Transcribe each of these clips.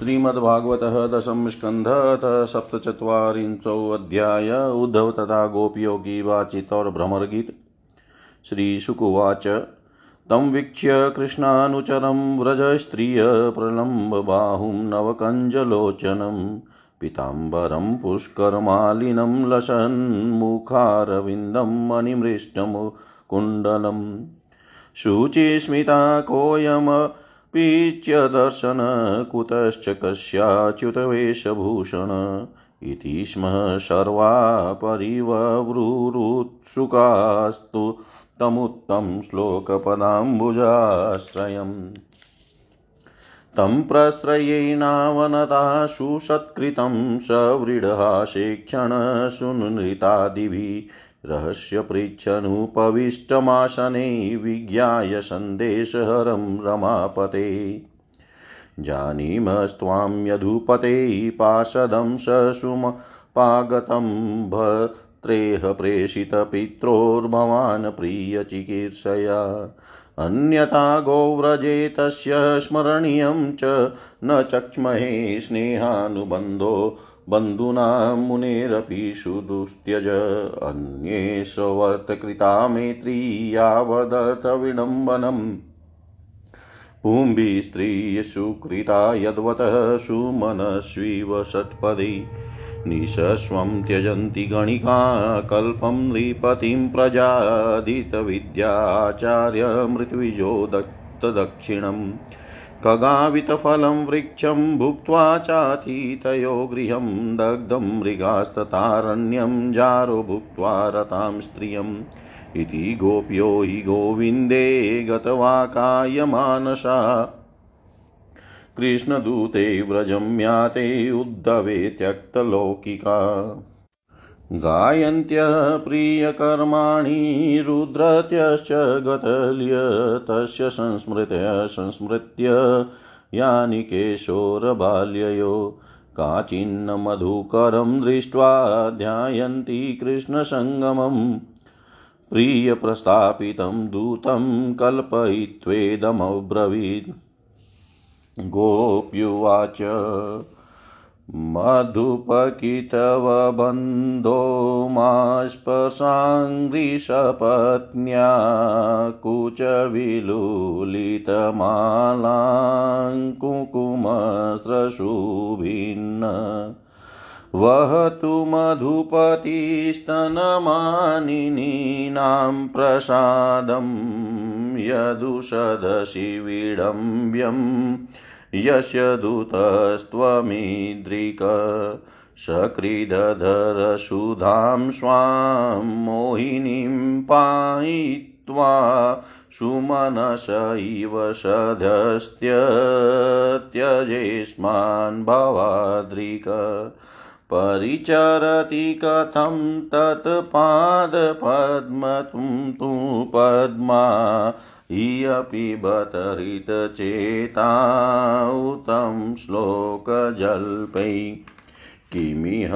श्रीमद्भागवत दशम स्कन्धत सप्तचत्वारिंशोऽध्याय उद्धव तथा गोपयोगी वाचित और भ्रमरगीत। श्रीशुकुवाच, तं वीक्ष्य कृष्णानुचरं व्रजस्त्रियप्रलम्बबाहुं नवकञ्जलोचनं, पीताम्बरं पुष्करमालिनं लसन्मुखारविन्दं मणिमृष्टमुकुण्डलम्। शुचिस्मिता कोऽयम् पीच्य दर्शन कुतश्च कस्याच्युतवेशभूषण। इति स्म सर्वा परिववृरुत्सुकास्तु तमुत्तं श्लोकपदाम्बुजाश्रयम्। तं प्रश्रयेणावनताशु सत्कृतं सव्रीडहासेक्षण सुनृतादिभिः रहस्यपृच्छनुपविष्टमासने विज्ञाय सन्देशहरं रमापते। जानीमस्त्वां यधुपते पार्षदं ससुमपागतं भत्रेह प्रेषितपित्रोर्भवान् प्रियचिकीर्षया अन्यथा गोव्रजे तस्य स्मरणीयं च न चक्ष्महे स्नेहानुबन्धो बन्धूनां मुनेरपि सुदुस्त्यज अन्ये स्ववर्तकृता मैत्री यावदर्थविडम्बनम् पुंभिस्त्रीयसुकृता यद्वतः सुमनस्वीव षट्पदी, निशस्वं त्यजन्ति गणिका कल्पं नृपतिं प्रजादितविद्याचार्यमृत्विजो दत्तदक्षिणम्। खगावितफलं वृक्षं भुक्त्वा चातीतयो गृहं दग्धं मृगास्ततारण्यं जारो भुक्त्वा रतां स्त्रियम्। इति गोप्यो हि गोविन्दे गतवाकायमानसा। कृष्णदूते व्रजं याते उद्धवे त्यक्तलौकिका। गायन्त्यः प्रियकर्माणि रुद्रत्यश्च गतल्य तस्य संस्मृत्य संस्मृत्य यानि केशोरबाल्ययो। काचिन्न मधुकरं दृष्ट्वा ध्यायन्ति कृष्णसङ्गमम्। प्रियप्रस्थापितं दूतं कल्पयित्वेदमब्रवीत्। गोप्युवाच मधुपकितवबन्धो मास्पशाङ्घ्रिशपत्न्या कुचविलुलितमालाङ्कुकुमस्रशुभिन्न वहतु मधुपतिस्तनमानिनीनां प्रसादं यदुषदशि विडम्ब्यम् यस्य दूतस्त्वमीद्रिक सकृदधरसुधां स्वां मोहिनीं पायित्वा सुमनस इव सधस्त्यत्यजेस्मान् भवाद्रिक। परिचरति कथं तत्पादपद्मं तु पद्मा इयपि बतरितचेता उतं श्लोकजल्पै। किमिह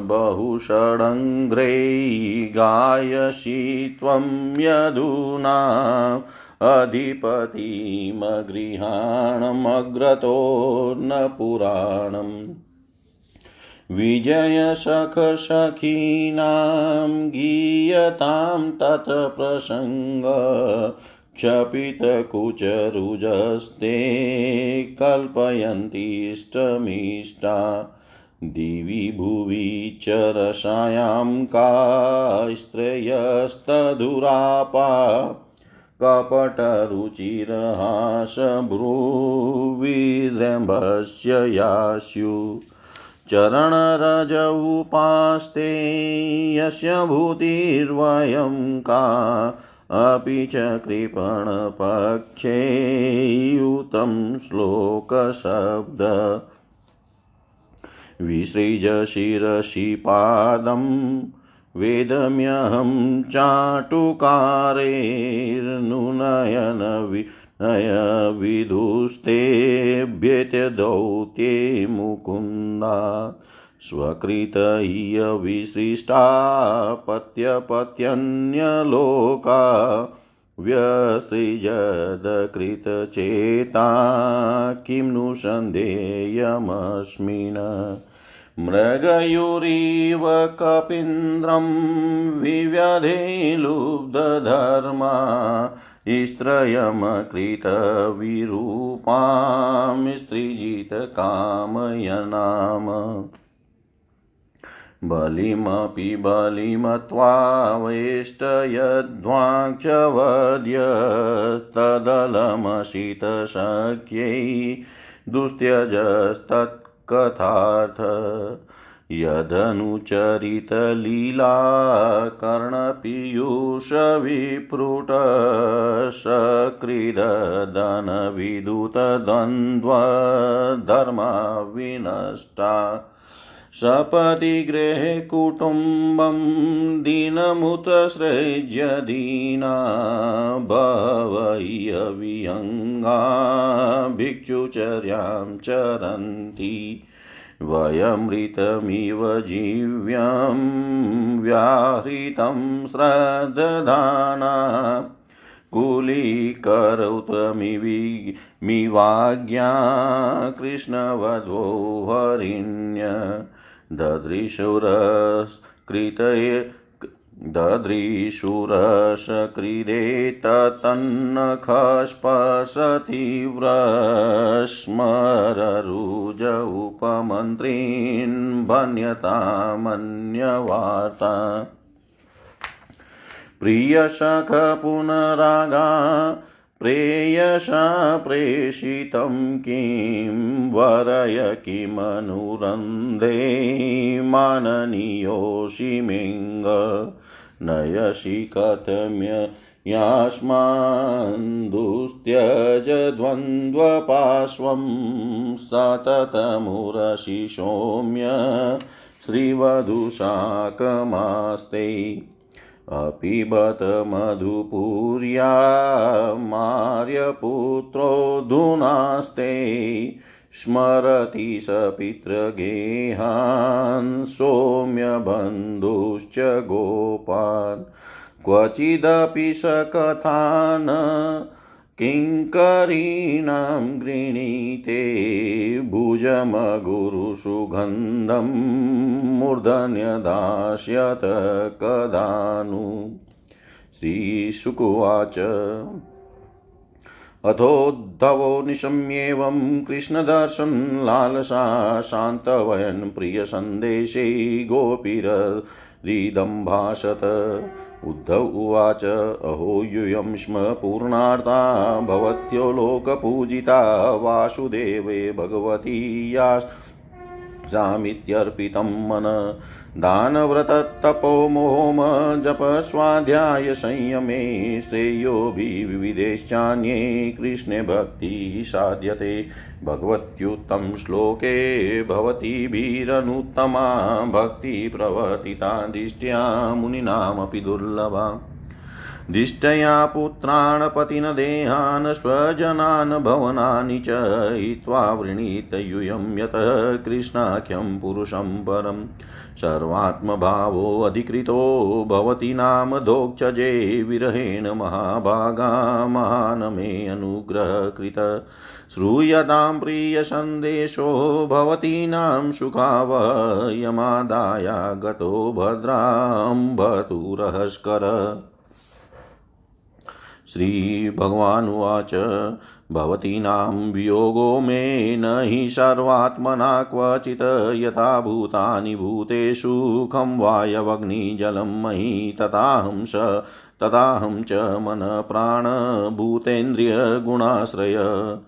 बहुषडङ्घ्रै गायसि त्वं यदूना अधिपतिमगृहाणमग्रतो न पुराणम्। विजयसखसखीनां गीयतां तत्प्रसङ्ग क्षपितकुचरुजस्ते कल्पयन्तीष्टमीष्टा दिवि भुवि च रसायां कास्त्रयस्तधुरापा कपटरुचिरहासभ्रुविजृम्भस्य यास्यु चरणरज उपास्ते यस्य भूतिर्वयं का अपि च कृपणपक्षे युतं श्लोकशब्द। विसृज शिरसि पादं वेदम्यहं चाटुकारेर्नुनयन विधुस्तेभ्येत्यदौत्ये मुकुन्दा। स्वकृतय्यविसृष्टा पत्यपत्यन्यलोका व्यसृजदकृतचेता किं नु सन्देयमस्मिन्। मृगयुरीव कपीन्द्रं विव्यधे लुब्धधर्मा स्त्रयमकृतविरूपां स्त्रीजितकामयनाम बलिमपि बलिमत्वा वेष्टयध्वाक्षवद्य तदलमशितशक्यै दुस्त्यजस्तत्कथार्थ। यदनुचरितलीला कर्णपीयूषविप्रुटसकृदनविदुतद्वन्द्वधर्मा विनष्टा सपदि गृहे कुटुम्बं दीनमुतसृज्य दीना भवयविहङ्गा भिक्षुचर्यां चरन्ति वयमृतमिव जीव्यं व्याहृतं श्रद्धाना कुलीकरौतमिवाज्ञा कृष्णवधो हरिण्य ददृशुरस्कृतये ददृशुरसकृदे तन्नखस्पशति व्रस्मररुज उपमन्त्रीन् भन्यतामन्यवार्ता प्रियशख पुनरागा प्रेयसा प्रेषितं किं वरय किमनुरन्धे माननीयोषि मिङ्ग नयसि कथम्य यास्मान्दुस्त्यजद्वन्द्वपार्श्वं सततमुरसि सौम्य श्रीवधूशाकमास्ते अपिबत मधुपुर्या मार्यपुत्रोऽधुनास्ते स्मरति स पितृगेहान् सौम्यबन्धुश्च गोपान् क्वचिदपि स कथान् किङ्करीणां गृणीते भुजमगुरुसुगन्धं मूर्धन्यदास्यत कदानु। श्रीशुकुवाच अथोद्धवो निशम्येवं कृष्णदर्शनलालसा शान्तवयन् प्रियसन्देशे गोपीररिदं भाषत उद्धव उवाच अहो यूयं स्म पूर्णार्ता भवत्यो लोकपूजिता वासुदेवे भगवती यामित्यर्पितं मन। दानव्रततपो मोम जपस्वाध्यायसंयमे श्रेयोभिविदेश्चान्ये कृष्णे भक्तिः साध्यते। भगवत्युत्तम श्लोके भवतीभिरनुत्तमा भक्तिप्रवर्तिता दिष्ट्या मुनीनामपि दुर्लभा। दिष्टया पुत्रान् पतिन देहान् स्वजनान् भवनानि च हित्वा वृणीत यूयं यतः कृष्णाख्यं पुरुषं परम् सर्वात्मभावोऽधिकृतो भवति नाम दोक्षजे विरहेण महाभागा महान् मे अनुग्रहकृत। श्रूयतां प्रियसन्देशो भवतीनां सुखावयमादाया गतो भद्राम्बतुरहस्कर श्रीभगवानुवाच। भवतीनां वियोगो मे न हि सर्वात्मना क्वचित् यथा भूतानि भूतेषु खं वायवग्निजलं मयि तथाहं स, तथाहं च मनप्राणभूतेन्द्रियगुणाश्रय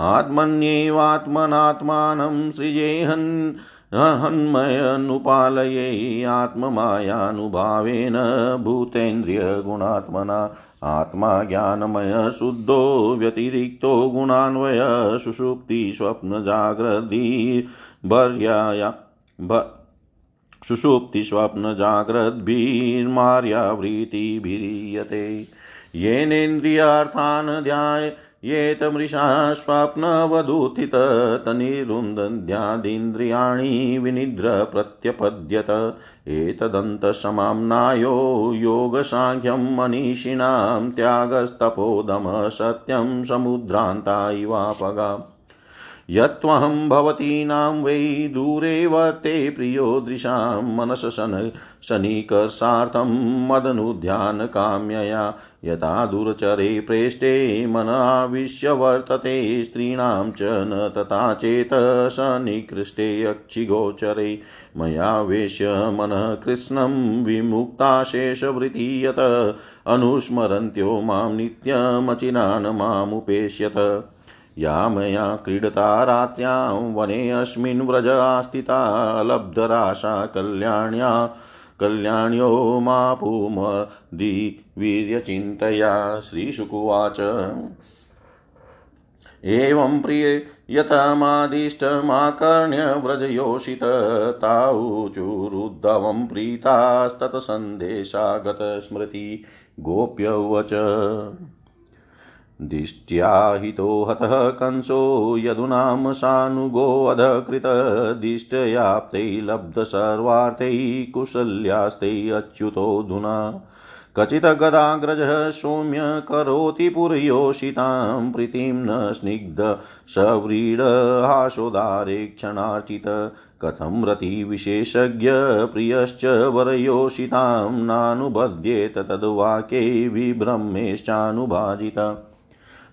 आत्मन्येवात्मनात्मानं सृजेहन् हन्मयनुपालये आत्ममायानुभावेन भूतेन्द्रियगुणात्मना आत्मा ज्ञानमय शुद्धो व्यतिरिक्तो गुणान्वय सुषुप्ति स्वप्नजाग्रद्भिर्भर्याया सुषुप्ति स्वप्नजाग्रद्भिर्मार्यावृत्तिभिरीयते येनेन्द्रियार्थान् ध्याय ये तमृषा स्वप्नवधूथिततनिरुन्दन्द्यादीन्द्रियाणि विनिद्र प्रत्यपद्यत। एतदन्तसमाम्नायो योगसाङ्ख्यं मनीषिणां त्यागस्तपोदमः सत्यं समुद्रान्ता इवापगा यत्त्वहं भवतीनां वै दूरे वर्ते प्रियो दृशां मनसशन शनिकर्षार्थं मदनुध्यानकाम्यया। यथा दुर्चरे प्रेष्टे मनाविश्य वर्तते, स्त्रीणां च न तथा चेत सनिकृष्टे यक्षिगोचरे। मया वेश्य मनः कृत्स्नं विमुक्ताशेषवृत्ति यत। अनुस्मरन्त्यो माँ नित्यमचिनान् मामुपेष्यत या मया क्रीडता रात्र्यां वनेऽस्मिन् व्रज आस्थिता लब्धराशा कल्याण्या, कल्याण्यो मापुमदिवीर्यचिन्तया श्रीशुकुवाच। एवं प्रिय यतमादिष्टमाकर्ण्य व्रजयोषित ताऊचुरुद्धवं प्रीतास्तत्सन्देशागतस्मृति गोप्यवच। दिष्ट्या हितो हतः कंसो यदुनां सानुगोऽधकृतदिष्टयाप्तै लब्धसर्वार्थै कुशल्यास्ते कचित् गदाग्रजः सौम्य करोति पुर्योषितां, प्रीतिं न स्निग्ध सव्रीडहासोदारे क्षणार्चित। कथं रतिविशेषज्ञ प्रियश्च वरयोषितां, नानुबध्येत तद्वाक्ये विब्रह्मेश्चानुभाजित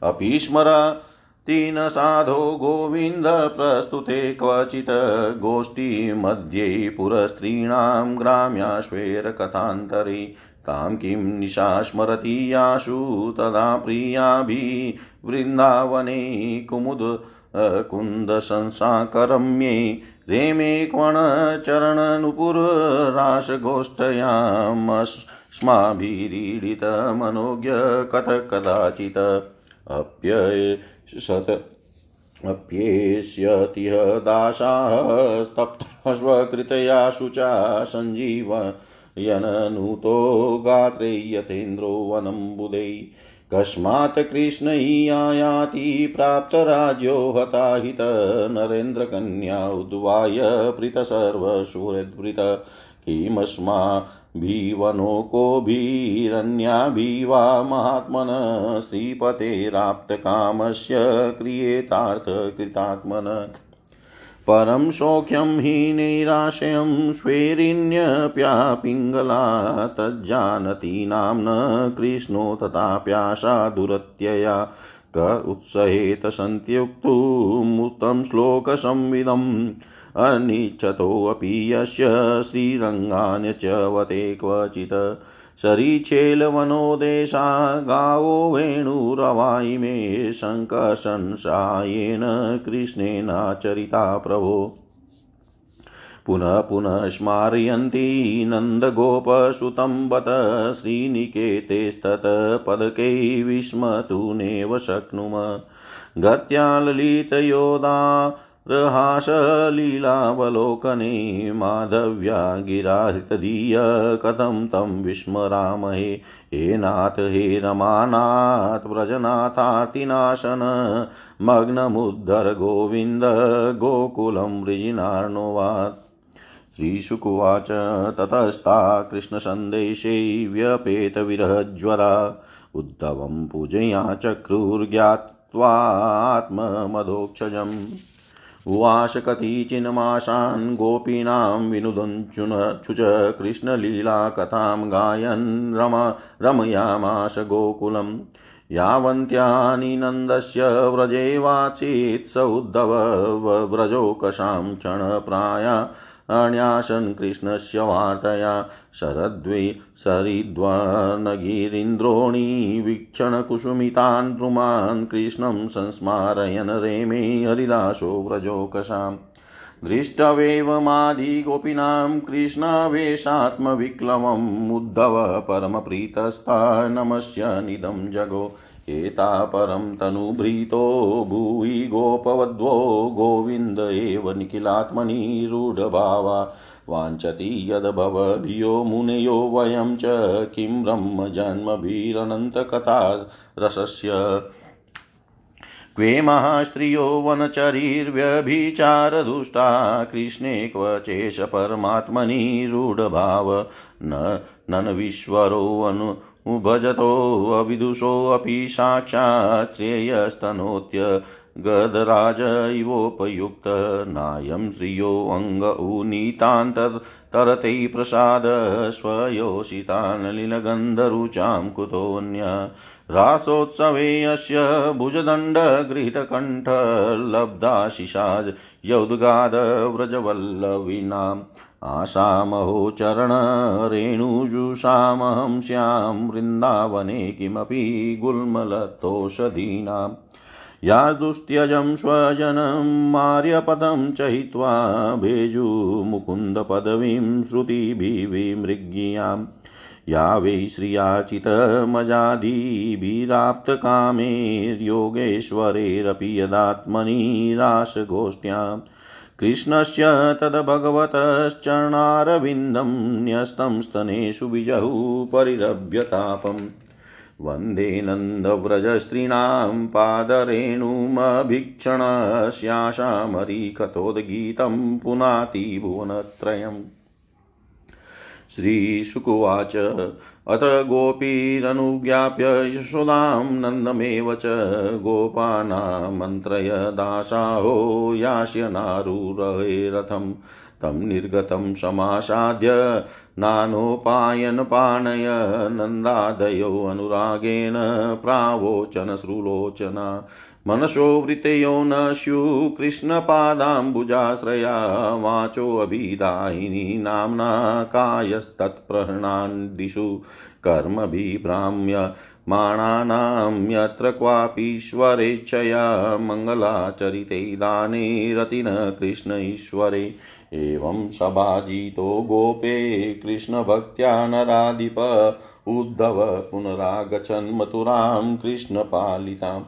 अपि स्मरति न साधो गोविन्दप्रस्तुते क्वचित् गोष्ठीमध्ये पुरस्त्रीणां ग्राम्याश्वेरकथान्तरे तां किं निशा स्मरति याशु तदा प्रियाभिवृन्दावने कुमुद कुन्दशंसाकरम्ये। रेमे क्वणचरणनुपुररासगोष्ठयामस्माभिरीडितमनोज्ञ कथकदाचित् अप्यशत अप्येष्यतिह दासाः स्तप्ता स्वकृतया शुचा सञ्जीवयननुतो गात्रे यतेन्द्रो वनं बुधै। कस्मात् कृष्णय्यायाति प्राप्तराज्यो हताहित नरेन्द्रकन्या उद्वाय पृत सर्वसुहृद्वृत किमस्माभिवनो कोभिरन्याभिवा महात्मन श्रीपतेराप्तकामस्य क्रियेतार्थकृतात्मन परं सौख्यं हि नैराशयं स्वेरिण्यप्यापिङ्गला तज्जानती नाम्न कृष्णो तथाप्याशा दुरत्यया। क उत्सहेत सन्त्युक्तुमुतं श्लोकसंविदम्। अनिच्छतोऽपि यस्य श्रीरङ्गान् च वते क्वचित् शरीचेलवनोदेशा गावो वेणुरवायि मे शङ्कशंसायेन कृष्णेनाचरिता प्रभो। पुनः पुनः स्मारयन्ती नन्दगोपसुतं बत श्रीनिकेतेस्तत्पदकै विस्मतु नैव शक्नुम। गत्या ललितयोदा प्रहासलीलावलोकने माधव्या गिराहृतधीय कथं तं विस्मरामहे। हे नाथ, हे रमानाथ व्रजनाथार्तिनाशन मग्नमुद्धर गोविन्द, गोकुलं वृजिनार्णोवात् श्रीशुकुवाच, ततस्ता कृष्णसन्देशे व्यपेतविरहज्वरा, उद्धवं पूजया चक्रुर्ज्ञात्वात्ममधोक्षजम्। उवास कतिचिन्माशान् गोपीनां विनुदञ्चुनचुच कृष्णलीलाकथां गायन् रम रमयामाश गोकुलम्। यावन्त्यानि नन्दस्य व्रजे वाचीत् स उद्धव व्रजोकषां क्षणप्राया अण्यासन् कृष्णस्य वार्तया, शरद्वे सरिद्वानगिरीन्द्रोणी वीक्षणकुसुमितान् द्रुमान् कृष्णं संस्मारयन् रेमे हरिदासो व्रजोकसाम् दृष्टवेवमादिगोपीनां कृष्णावेशात्मविक्लवम् उद्धव परमप्रीतस्था नमस्य निदं जगो। एता परं तनुभृतो भूयि गोपवध्वो गोविन्द एव निखिलात्मनि रूढभावा। वाञ्छति यद्भवभियो मुनयो वयं च किं ब्रह्मजन्मभिरनन्तकथा रसस्य। क्वेमः स्त्रियो वनचरीर्व्यभिचारदुष्टा कृष्णे क्वचेश परमात्मनि रूढभाव। न ननवीश्वरोऽनु भजतोऽविदुषोऽपि साक्षात् श्रेयस्तनोत्य गदराज इवोपयुक्त नायं श्रियोऽङ्ग उनीतान्तरते प्रसाद स्वयोषितानलिनगन्धरुचां कुतोऽन्य रासोत्सवे अस्य भुजदण्डगृहीतकण्ठलब्धाशिषा यौद्गादव्रजवल्लवीनाम् आशामहो चरणरेणुजुषामहं श्यां वृन्दावने किमपि गुल्मलतोषधीनाम् या दुस्त्यजं स्वजनं मार्यपदं च हित्वा भेजुमुकुन्दपदवीं श्रुतिभिविमृग्याम् या वै श्रियाचितमजादिभिराप्तकामेर्योगेश्वरेरपि यदात्मनि रासगोष्ठ्याम्। कृष्णस्य तद्भगवतश्चरणारविन्दं न्यस्तं स्तनेषु विजहु परिरभ्यतापम्। वंदे नन्दव्रजस्त्रीणां पादरेणुमभीक्षणस्याशामरीकथोद्गीतं पुनाति भुवनत्रयम् श्रीशुकुवाच। अथ गोपीरनुज्ञाप्य यशोदां नन्दमेव च। गोपानामन्त्रय दासाहो यास्यनारुरहे रथं तं निर्गतं समासाद्य नानोपायनपाणय नन्दादयो अनुरागेण प्रावोचन श्रुलोचना मनसो वृतयो न स्युः कृष्णपादाम्बुजाश्रया वाचोऽभिदायिनी नाम्ना कायस्तत्प्रहृणान्दिषु कर्मभिभ्राम्य माणानां यत्र क्वापीश्वरेच्छया मङ्गलाचरिते दाने रतिन कृष्ण ईश्वरे। एवं सभाजितो गोपे कृष्णभक्त्या नराधिप उद्धव पुनरागच्छन् मथुरां कृष्णपालिताम्।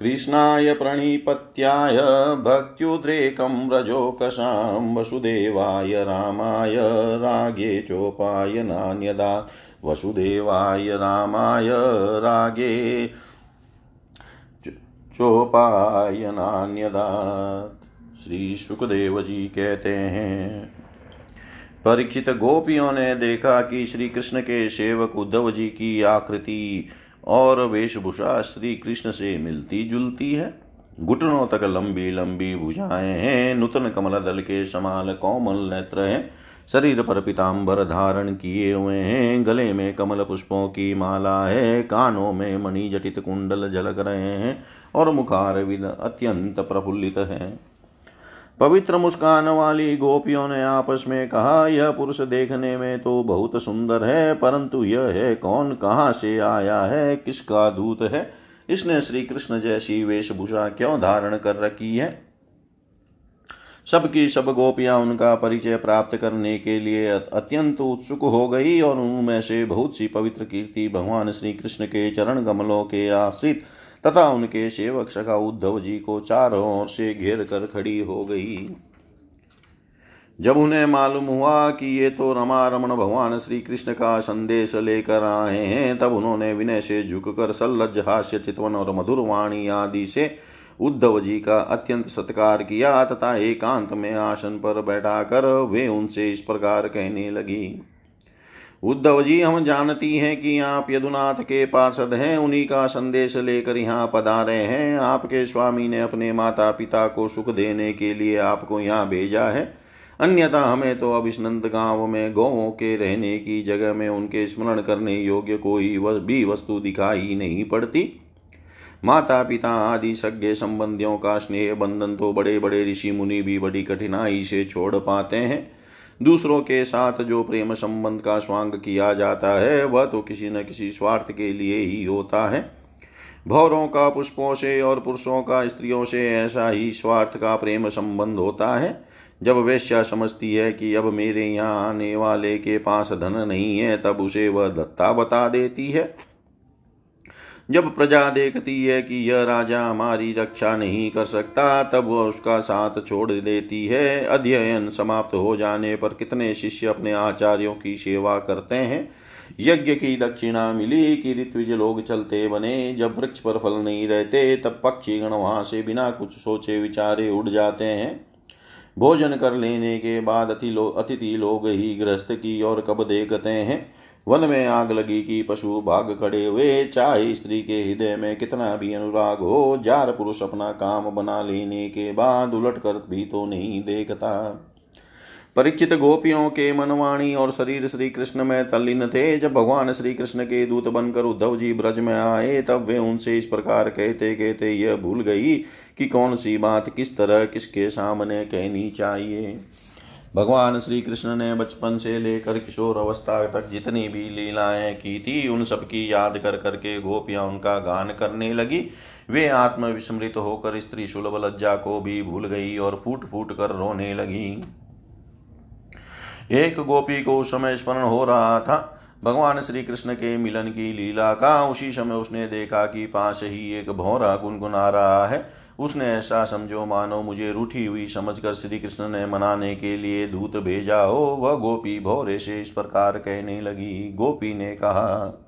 कृष्णाय प्रणिपत्याय, भक्त्युद्रेकं व्रजोकषां वसुदेवाय रामाय, रागे चोपायनान्यदा वसुदेवाय रामाय, रागे चोपायनान्यदा श्री सुखदेव जी कहते हैं, परीक्षित गोपियों ने देखा कि श्री कृष्ण के सेवक उद्धव जी की आकृति और वेशभूषा श्री कृष्ण से मिलती जुलती है। घुटनों तक लंबी लंबी भुजाएँ हैं। नूतन कमल दल के समाल कोमल नेत्र हैं। शरीर पर पिताम्बर धारण किए हुए हैं। गले में कमल पुष्पों की माला है। कानों में मणि जटित कुंडल झलक रहे हैं और मुखार विद अत्यंत प्रफुल्लित है। पवित्र मुस्कान वाली गोपियों ने आपस में कहा, यह पुरुष देखने में तो बहुत सुंदर है, परंतु यह है कौन, कहाँ से आया है, किसका दूत है? इसने श्री कृष्ण जैसी वेशभूषा क्यों धारण कर रखी है? सबकी सब सब गोपियाँ उनका परिचय प्राप्त करने के लिए अत्यंत उत्सुक हो गई और उनमें से बहुत सी पवित्र कीर्ति भगवान श्री कृष्ण के चरण कमलों के आश्रित तथा उनके सेवक सखा उद्धव जी को चारों ओर से घेर कर खड़ी हो गई। जब उन्हें मालूम हुआ कि ये तो रमा रमन भगवान श्री कृष्ण का संदेश लेकर आए हैं, तब उन्होंने विनय से झुककर सल्लज, हास्य, चितवन और मधुर वाणी आदि से उद्धव जी का अत्यंत सत्कार किया तथा एकांत में आसन पर बैठाकर वे उनसे इस प्रकार कहने लगी। उद्धव जी, हम जानती हैं कि आप यदुनाथ के पार्षद हैं, उन्हीं का संदेश लेकर यहाँ पधारे हैं। आपके स्वामी ने अपने माता पिता को सुख देने के लिए आपको यहाँ भेजा है। अन्यथा हमें तो अब इस नंद गाँव में गौों के रहने की जगह में उनके स्मरण करने योग्य कोई भी वस्तु दिखाई नहीं पड़ती। माता पिता आदि सज्ञ संबंधियों का स्नेह बंधन तो बड़े बड़े ऋषि मुनि भी बड़ी कठिनाई से छोड़ पाते हैं। दूसरों के साथ जो प्रेम संबंध का स्वांग किया जाता है, वह तो किसी न किसी स्वार्थ के लिए ही होता है। भौरों का, पुष्पों से और पुरुषों का, स्त्रियों से ऐसा ही स्वार्थ का प्रेम संबंध होता है। जब वेश्या समझती है कि अब मेरे यहाँ आने वाले के पास धन नहीं है, तब उसे वह दत्ता बता देती है। जब प्रजा देखती है कि यह राजा हमारी रक्षा नहीं कर सकता तब वह उसका साथ छोड़ देती है। अध्ययन समाप्त हो जाने पर कितने शिष्य अपने आचार्यों की सेवा करते हैं? यज्ञ की दक्षिणा मिली कि ऋत्विज लोग चलते बने। जब वृक्ष पर फल नहीं रहते तब पक्षी गण वहाँ से बिना कुछ सोचे विचारे उड़ जाते हैं। भोजन कर लेने के बाद अति लो, अतिथि लोग ही गृहस्थ की ओर कब देखते हैं? वन में आग लगी कि पशु भाग खड़े हुए। चाहे स्त्री के हृदय में कितना भी अनुराग हो जार पुरुष अपना काम बना लेने के बाद उलट कर भी तो नहीं देखता। परिचित गोपियों के मनवाणी और शरीर श्री कृष्ण में तल्लीन थे। जब भगवान श्री कृष्ण के दूत बनकर उद्धव जी ब्रज में आए, तब वे उनसे इस प्रकार कहते कहते यह भूल गई कि कौन सी बात किस तरह किसके सामने कहनी चाहिए। भगवान श्री कृष्ण ने बचपन से लेकर किशोर अवस्था तक जितनी भी लीलाएँ की थी, उन सब की याद कर करके गोपियाँ उनका गान करने लगी। वे आत्मविस्मृत होकर स्त्री सुलभ लज्जा को भी भूल गई और फूट फूट कर रोने लगी। एक गोपी को उस समय स्मरण हो रहा था। भगवान श्री कृष्ण के मिलन की लीला का उसी समय उसने देखा कि पास ही एक भौरा गुनगुना रहा है। उसने ऐसा समझो, मानो मुझे रूठी हुई समझकर श्री कृष्ण ने मनाने के लिए दूत भेजा। हो वह गोपी भौरे से इस प्रकार कहने लगी। गोपी ने कहा,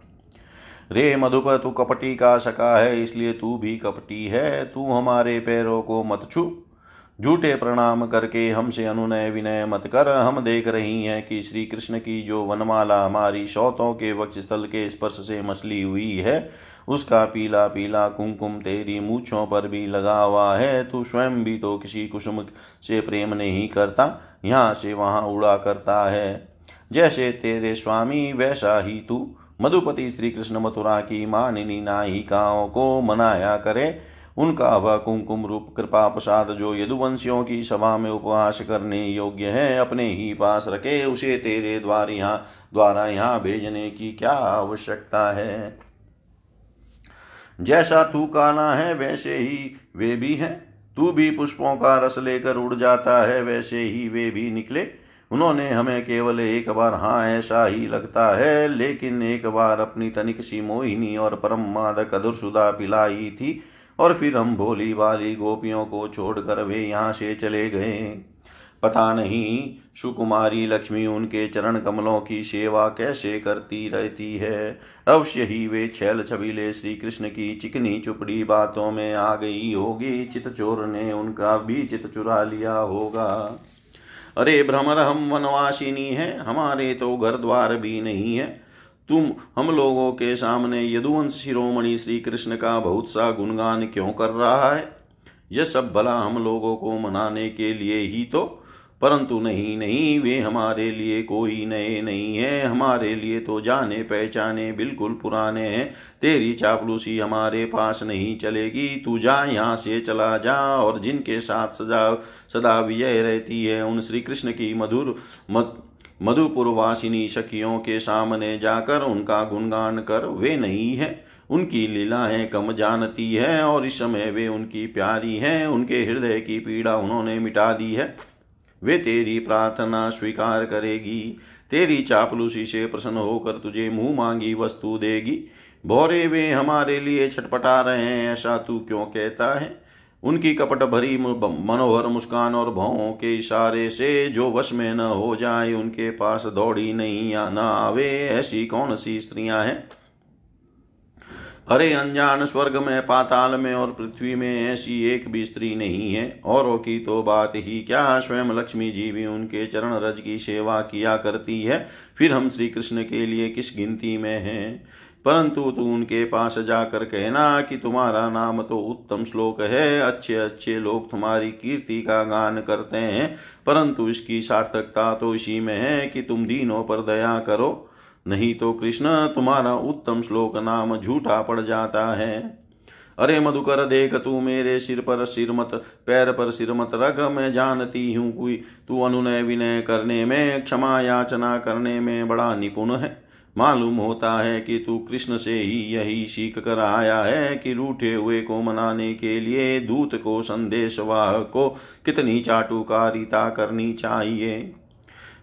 रे मधुप, तू कपटी का सका है, इसलिए तू भी कपटी है। तू हमारे पैरों को मत छू। झूठे प्रणाम करके हमसे अनुनय विनय मत कर। हम देख रही हैं कि श्री कृष्ण की जो वनमाला हमारी शौतों के वक्ष स्थल के स्पर्श से मछली हुई है उसका पीला पीला कुमकुम तेरी मूछों पर भी लगा हुआ है। तू स्वयं भी तो किसी कुसुम से प्रेम नहीं करता, यहाँ से वहाँ उड़ा करता है। जैसे तेरे स्वामी, वैसा ही तू। मधुपति श्री कृष्ण मथुरा की मानिनी नायिकाओं को मनाया करे। उनका वह कुमकुम रूप कृपा प्रसाद जो यदुवंशियों की सभा में उपवास करने योग्य है, अपने ही पास रखे। उसे तेरे द्वार यहाँ, द्वारा यहाँ भेजने की क्या आवश्यकता है? जैसा तू काना है, वैसे ही वे भी हैं। तू भी पुष्पों का रस लेकर उड़ जाता है, वैसे ही वे भी निकले। उन्होंने हमें केवल एक बार हाँ ऐसा ही लगता है, लेकिन एक बार अपनी तनिक सी मोहिनी और परम मादक अधुरसुदा पिलाई थी, और फिर हम भोली वाली गोपियों को छोड़कर वे यहाँ से चले गए। पता नहीं, सुकुमारी लक्ष्मी उनके चरण कमलों की सेवा कैसे करती रहती है। अवश्य ही वे छैल छबीले श्री कृष्ण की चिकनी चुपड़ी बातों में आ गई होगी। चित चोर ने उनका भी चित चुरा लिया होगा। अरे भ्रमर, हम वनवासिनी है, हमारे तो घर द्वार भी नहीं है। तुम, हम लोगों के सामने यदुवंश शिरोमणि श्री कृष्ण का बहुत सा गुणगान क्यों कर रहा है? यह सब भला हम लोगों को मनाने के लिए ही तो परंतु नहीं नहीं, वे हमारे लिए कोई नए नहीं है। हमारे लिए तो जाने पहचाने बिल्कुल पुराने हैं। तेरी चापलूसी हमारे पास नहीं चलेगी। तू जा, यहाँ से चला जा, और जिनके साथ सजा, सदा विजय रहती है, उन श्री कृष्ण की मधुर, मत, मधुपुरवासिनी सखियों के सामने जाकर उनका गुणगान कर। वे नहीं है। उनकी लीलाएँ कम जानती है, और इस समय वे उनकी प्यारी हैं। उनके हृदय की पीड़ा उन्होंने मिटा दी है। वे तेरी प्रार्थना स्वीकार करेगी। तेरी चापलूसी से प्रसन्न होकर तुझे मुँह मांगी वस्तु देगी। भोरे वे हमारे लिए छटपटा रहे हैं, ऐसा तू क्यों कहता है? उनकी कपट भरी मनोहर मुस्कान और भावों के इशारे से जो वश में न हो जाए, उनके पास दौड़ी नहीं या न आवे ऐसी कौन सी स्त्रियाँ हैं? अरे अनजान स्वर्ग में, पाताल में और पृथ्वी में ऐसी एक भी स्त्री नहीं है। औरों की तो बात ही क्या स्वयं लक्ष्मी जी भी उनके चरण रज की सेवा किया करती है? फिर हम श्री कृष्ण के लिए किस गिनती में हैं? परंतु तू उनके पास जाकर कहना कि तुम्हारा नाम तो उत्तम श्लोक है। अच्छे अच्छे लोग तुम्हारी कीर्ति का गान करते हैं। परंतु इसकी सार्थकता तो इसी में है कि तुम दीनों पर दया करो। नहीं तो कृष्ण तुम्हारा उत्तम श्लोक नाम झूठा पड़ जाता है। अरे मधुकर, देख तू मेरे सिर पर सिर मत पैर पर सिर मत रख, मैं जानती हूँ कोई। तू अनुनय विनय करने में, क्षमा याचना करने में बड़ा निपुण है। मालूम होता है कि तू कृष्ण से ही यही सीख कर आया है कि रूठे हुए को मनाने के लिए दूत को संदेशवाह को कितनी चाटुकारिता करनी चाहिए।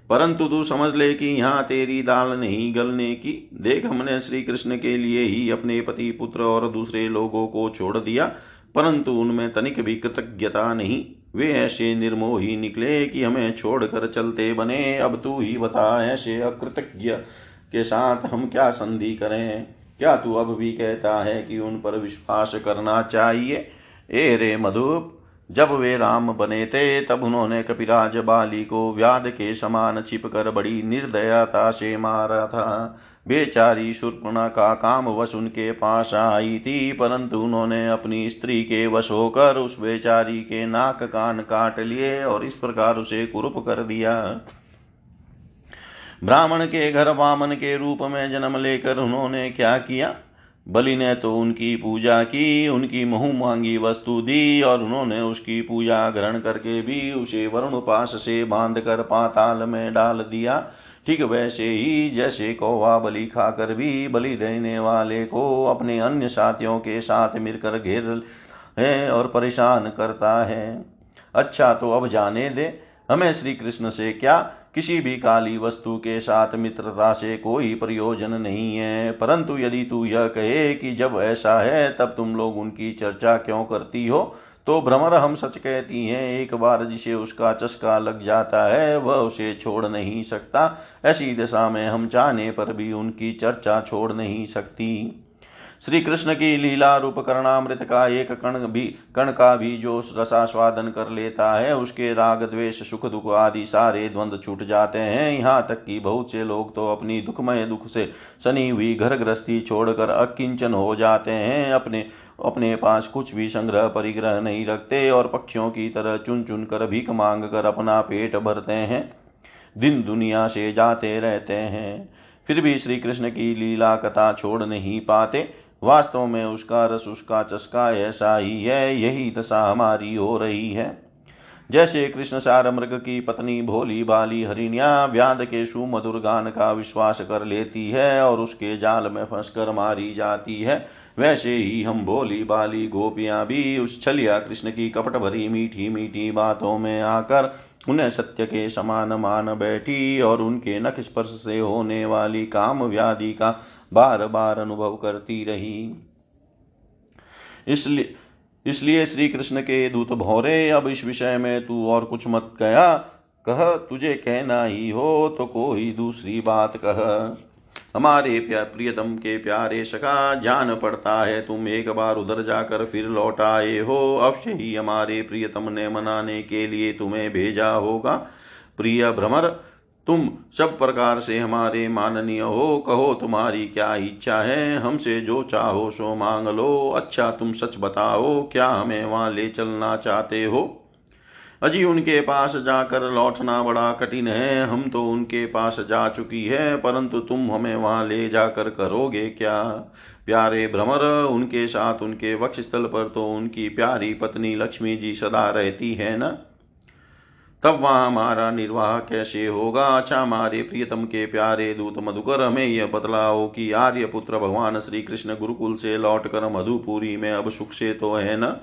परंतु तू समझ ले कि यहाँ तेरी दाल नहीं गलने की। देख, हमने श्री कृष्ण के लिए ही अपने पति, पुत्र और दूसरे लोगों को छोड़ दिया, परंतु उनमें तनिक भी कृतज्ञता नहीं। वे ऐसे निर्मोही निकले कि हमें छोड़कर चलते बने। अब तू ही बता, ऐसे अकृतज्ञ के साथ हम क्या संधि करें? क्या तू अब भी कहता है कि उन पर विश्वास करना चाहिए? ए रे मधुप जब वे राम बने थे, तब उन्होंने कपिराज बाली को व्याध के समान छिप कर बड़ी निर्दयता से मारा था। बेचारी शूर्पणा का काम वश उनके पास आई थी, परंतु उन्होंने अपनी स्त्री के वश होकर उस बेचारी के नाक कान काट लिए और इस प्रकार उसे कुरूप कर दिया। ब्राह्मण के घर वामन के रूप में जन्म लेकर उन्होंने क्या किया? बलि ने तो उनकी पूजा की, उनकी मुहु मांगी वस्तु दी और उन्होंने उसकी पूजा ग्रहण करके भी उसे वरुण उपास से बाँध कर पाताल में डाल दिया। ठीक वैसे ही जैसे कौवा बलि खाकर भी बलि देने वाले को अपने अन्य साथियों के साथ मिलकर घेर है और परेशान करता है। अच्छा तो अब जाने दे। हमें श्री कृष्ण से क्या किसी भी काली वस्तु के साथ मित्रता से कोई प्रयोजन नहीं है। परंतु यदि तू यह कहे कि जब ऐसा है, तब तुम लोग उनकी चर्चा क्यों करती हो? तो भ्रमर हम सच कहती हैं, एक बार जिसे उसका चस्का लग जाता है, वह उसे छोड़ नहीं सकता। ऐसी दशा में हम चाहने पर भी उनकी चर्चा छोड़ नहीं सकती। श्री कृष्ण की लीला रूप करणामृत का एक कण भी, कण का भी जो रसास्वादन कर लेता है, उसके राग, द्वेष, सुख, दुख आदि सारे द्वंद्व छूट जाते हैं। यहाँ तक कि बहुत से लोग तो अपनी दुखमय दुख से सनी हुई घर गृहस्थी छोड़कर अकिंचन हो जाते हैं। अपने अपने पास कुछ भी संग्रह परिग्रह नहीं रखते और पक्षियों की तरह चुन चुन कर भीख मांग कर अपना पेट भरते हैं। दिन दुनिया से जाते रहते हैं। फिर भी श्री कृष्ण की लीला कथा छोड़ नहीं पाते। वास्तव में उसका रस, उसका चस्का ऐसा ही है, यही दशा हमारी हो रही है। जैसे कृष्ण सार मृग की पत्नी भोली बाली हरिणिया व्याध के सुमधुर गान का विश्वास कर लेती है और उसके जाल में फंसकर मारी जाती है, वैसे ही हम भोली बाली गोपियाँ भी उस छलिया कृष्ण की कपट भरी मीठी मीठी बातों में आकर उन्हें सत्य के समान मान बैठी और उनके नख स्पर्श से होने वाली काम व्याधि का बार बार अनुभव करती रही। इसलिए इसलिए श्री कृष्ण के दूत भौरे, अब इस विषय में तू और कुछ मत कया कह, तुझे कहना ही हो तो कोई दूसरी बात कह। हमारे प्यार प्रियतम के प्यारे सखा, जान पड़ता है तुम एक बार उधर जाकर फिर लौट आए हो। अवश्य ही हमारे प्रियतम ने मनाने के लिए तुम्हें भेजा होगा। प्रिय भ्रमर, तुम सब प्रकार से हमारे माननीय हो। कहो, तुम्हारी क्या इच्छा है? हमसे जो चाहो सो मांग लो। अच्छा तुम सच बताओ, क्या हमें वहाँ ले चलना चाहते हो? अजी उनके पास जाकर लौटना बड़ा कठिन है। हम तो उनके पास जा चुकी है, परंतु तुम हमें वहाँ ले जाकर करोगे क्या? प्यारे भ्रमर, उनके साथ उनके वक्ष स्थल पर तो उनकी प्यारी पत्नी लक्ष्मी जी सदा रहती है न? तब वहाँ हमारा निर्वाह कैसे होगा? अच्छा हमारे प्रियतम के प्यारे दूत मधुकर, हमें यह बतलाओ कि आर्य पुत्र भगवान श्री कृष्ण गुरुकुल से लौटकर मधुपुरी में अब सुख से तो है न?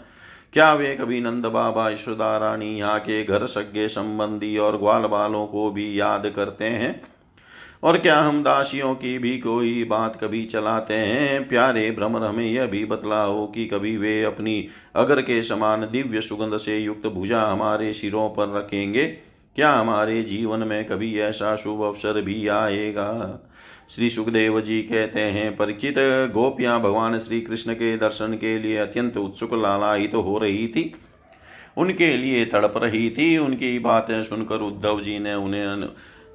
क्या वे कभी नंद बाबा यशोदा रानी यहाँ के घर सज्ञे संबंधी और ग्वाल बालों को भी याद करते हैं? और क्या हम दासियों की भी कोई बात कभी चलाते हैं? प्यारे भ्रमर, हमें यह भी बतलाओ कि कभी वे अपनी अगर के समान दिव्य सुगंध से युक्त भुजा हमारे सिरों पर रखेंगे, क्या हमारे जीवन में कभी ऐसा शुभ अवसर भी आएगा? श्री सुखदेव जी कहते हैं, परिचित गोपियाँ भगवान श्री कृष्ण के दर्शन के लिए अत्यंत उत्सुक लालायित तो हो रही थी। उनके लिए तड़प रही थी। उनकी बातें सुनकर उद्धव जी ने उन्हें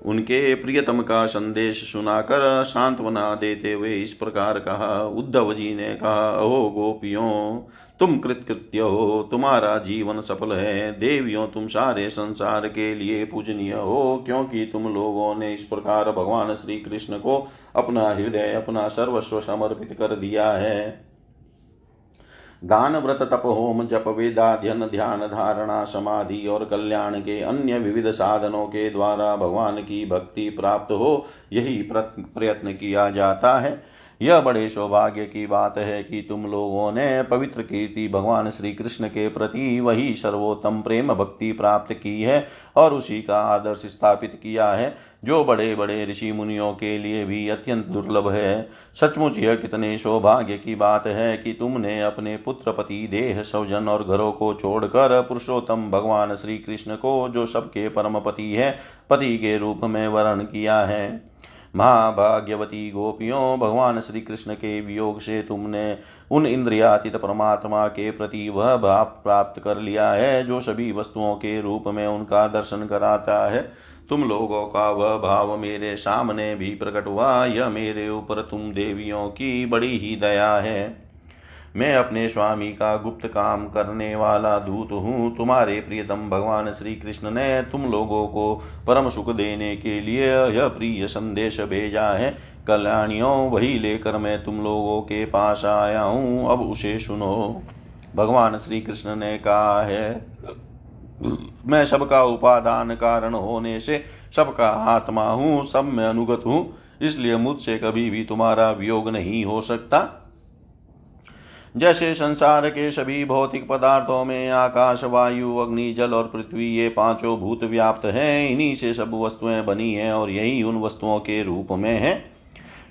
उनके प्रियतम का संदेश सुनाकर सांत्वना देते हुए इस प्रकार कहा, उद्धव जी ने कहा ओ गोपियों, तुम कृतकृत्य हो, तुम्हारा जीवन सफल है। देवियों, तुम सारे संसार के लिए पूजनीय हो, क्योंकि तुम लोगों ने इस प्रकार भगवान श्री कृष्ण को अपना हृदय, अपना सर्वस्व समर्पित कर दिया है। दान व्रत तप होम जप वेदाध्यन ध्यान धारणा समाधि और कल्याण के अन्य विविध साधनों के द्वारा भगवान की भक्ति प्राप्त हो, यही प्रयत्न किया जाता है। यह बड़े सौभाग्य की बात है कि तुम लोगों ने पवित्र कीर्ति भगवान श्री कृष्ण के प्रति वही सर्वोत्तम प्रेम भक्ति प्राप्त की है और उसी का आदर्श स्थापित किया है, जो बड़े बड़े ऋषि मुनियों के लिए भी अत्यंत दुर्लभ है। सचमुच यह कितने सौभाग्य की बात है कि तुमने अपने पुत्र पति देह सौजन और घरों को छोड़कर पुरुषोत्तम भगवान श्री कृष्ण को, जो सबके परम पति है, पति के रूप में वर्ण किया है। महाभाग्यवती गोपियों, भगवान श्री कृष्ण के वियोग से तुमने उन इंद्रियातीत परमात्मा के प्रति वह भाव प्राप्त कर लिया है, जो सभी वस्तुओं के रूप में उनका दर्शन कराता है। तुम लोगों का वह भाव मेरे सामने भी प्रकट हुआ, यह मेरे ऊपर तुम देवियों की बड़ी ही दया है। मैं अपने स्वामी का गुप्त काम करने वाला दूत हूँ। तुम्हारे प्रियतम भगवान श्री कृष्ण ने तुम लोगों को परम सुख देने के लिए यह प्रिय संदेश भेजा है। कल्याणियों, वही लेकर मैं तुम लोगों के पास आया हूँ। अब उसे सुनो। भगवान श्री कृष्ण ने कहा है, मैं सबका उपादान कारण होने से सबका आत्मा हूँ, सब में अनुगत हूँ। इसलिए मुझसे कभी भी तुम्हारा वियोग नहीं हो सकता। जैसे संसार के सभी भौतिक पदार्थों में आकाश, वायु, अग्नि, जल और पृथ्वी, ये पाँचों भूत व्याप्त हैं। इन्हीं से सब वस्तुएँ बनी हैं और यही उन वस्तुओं के रूप में है।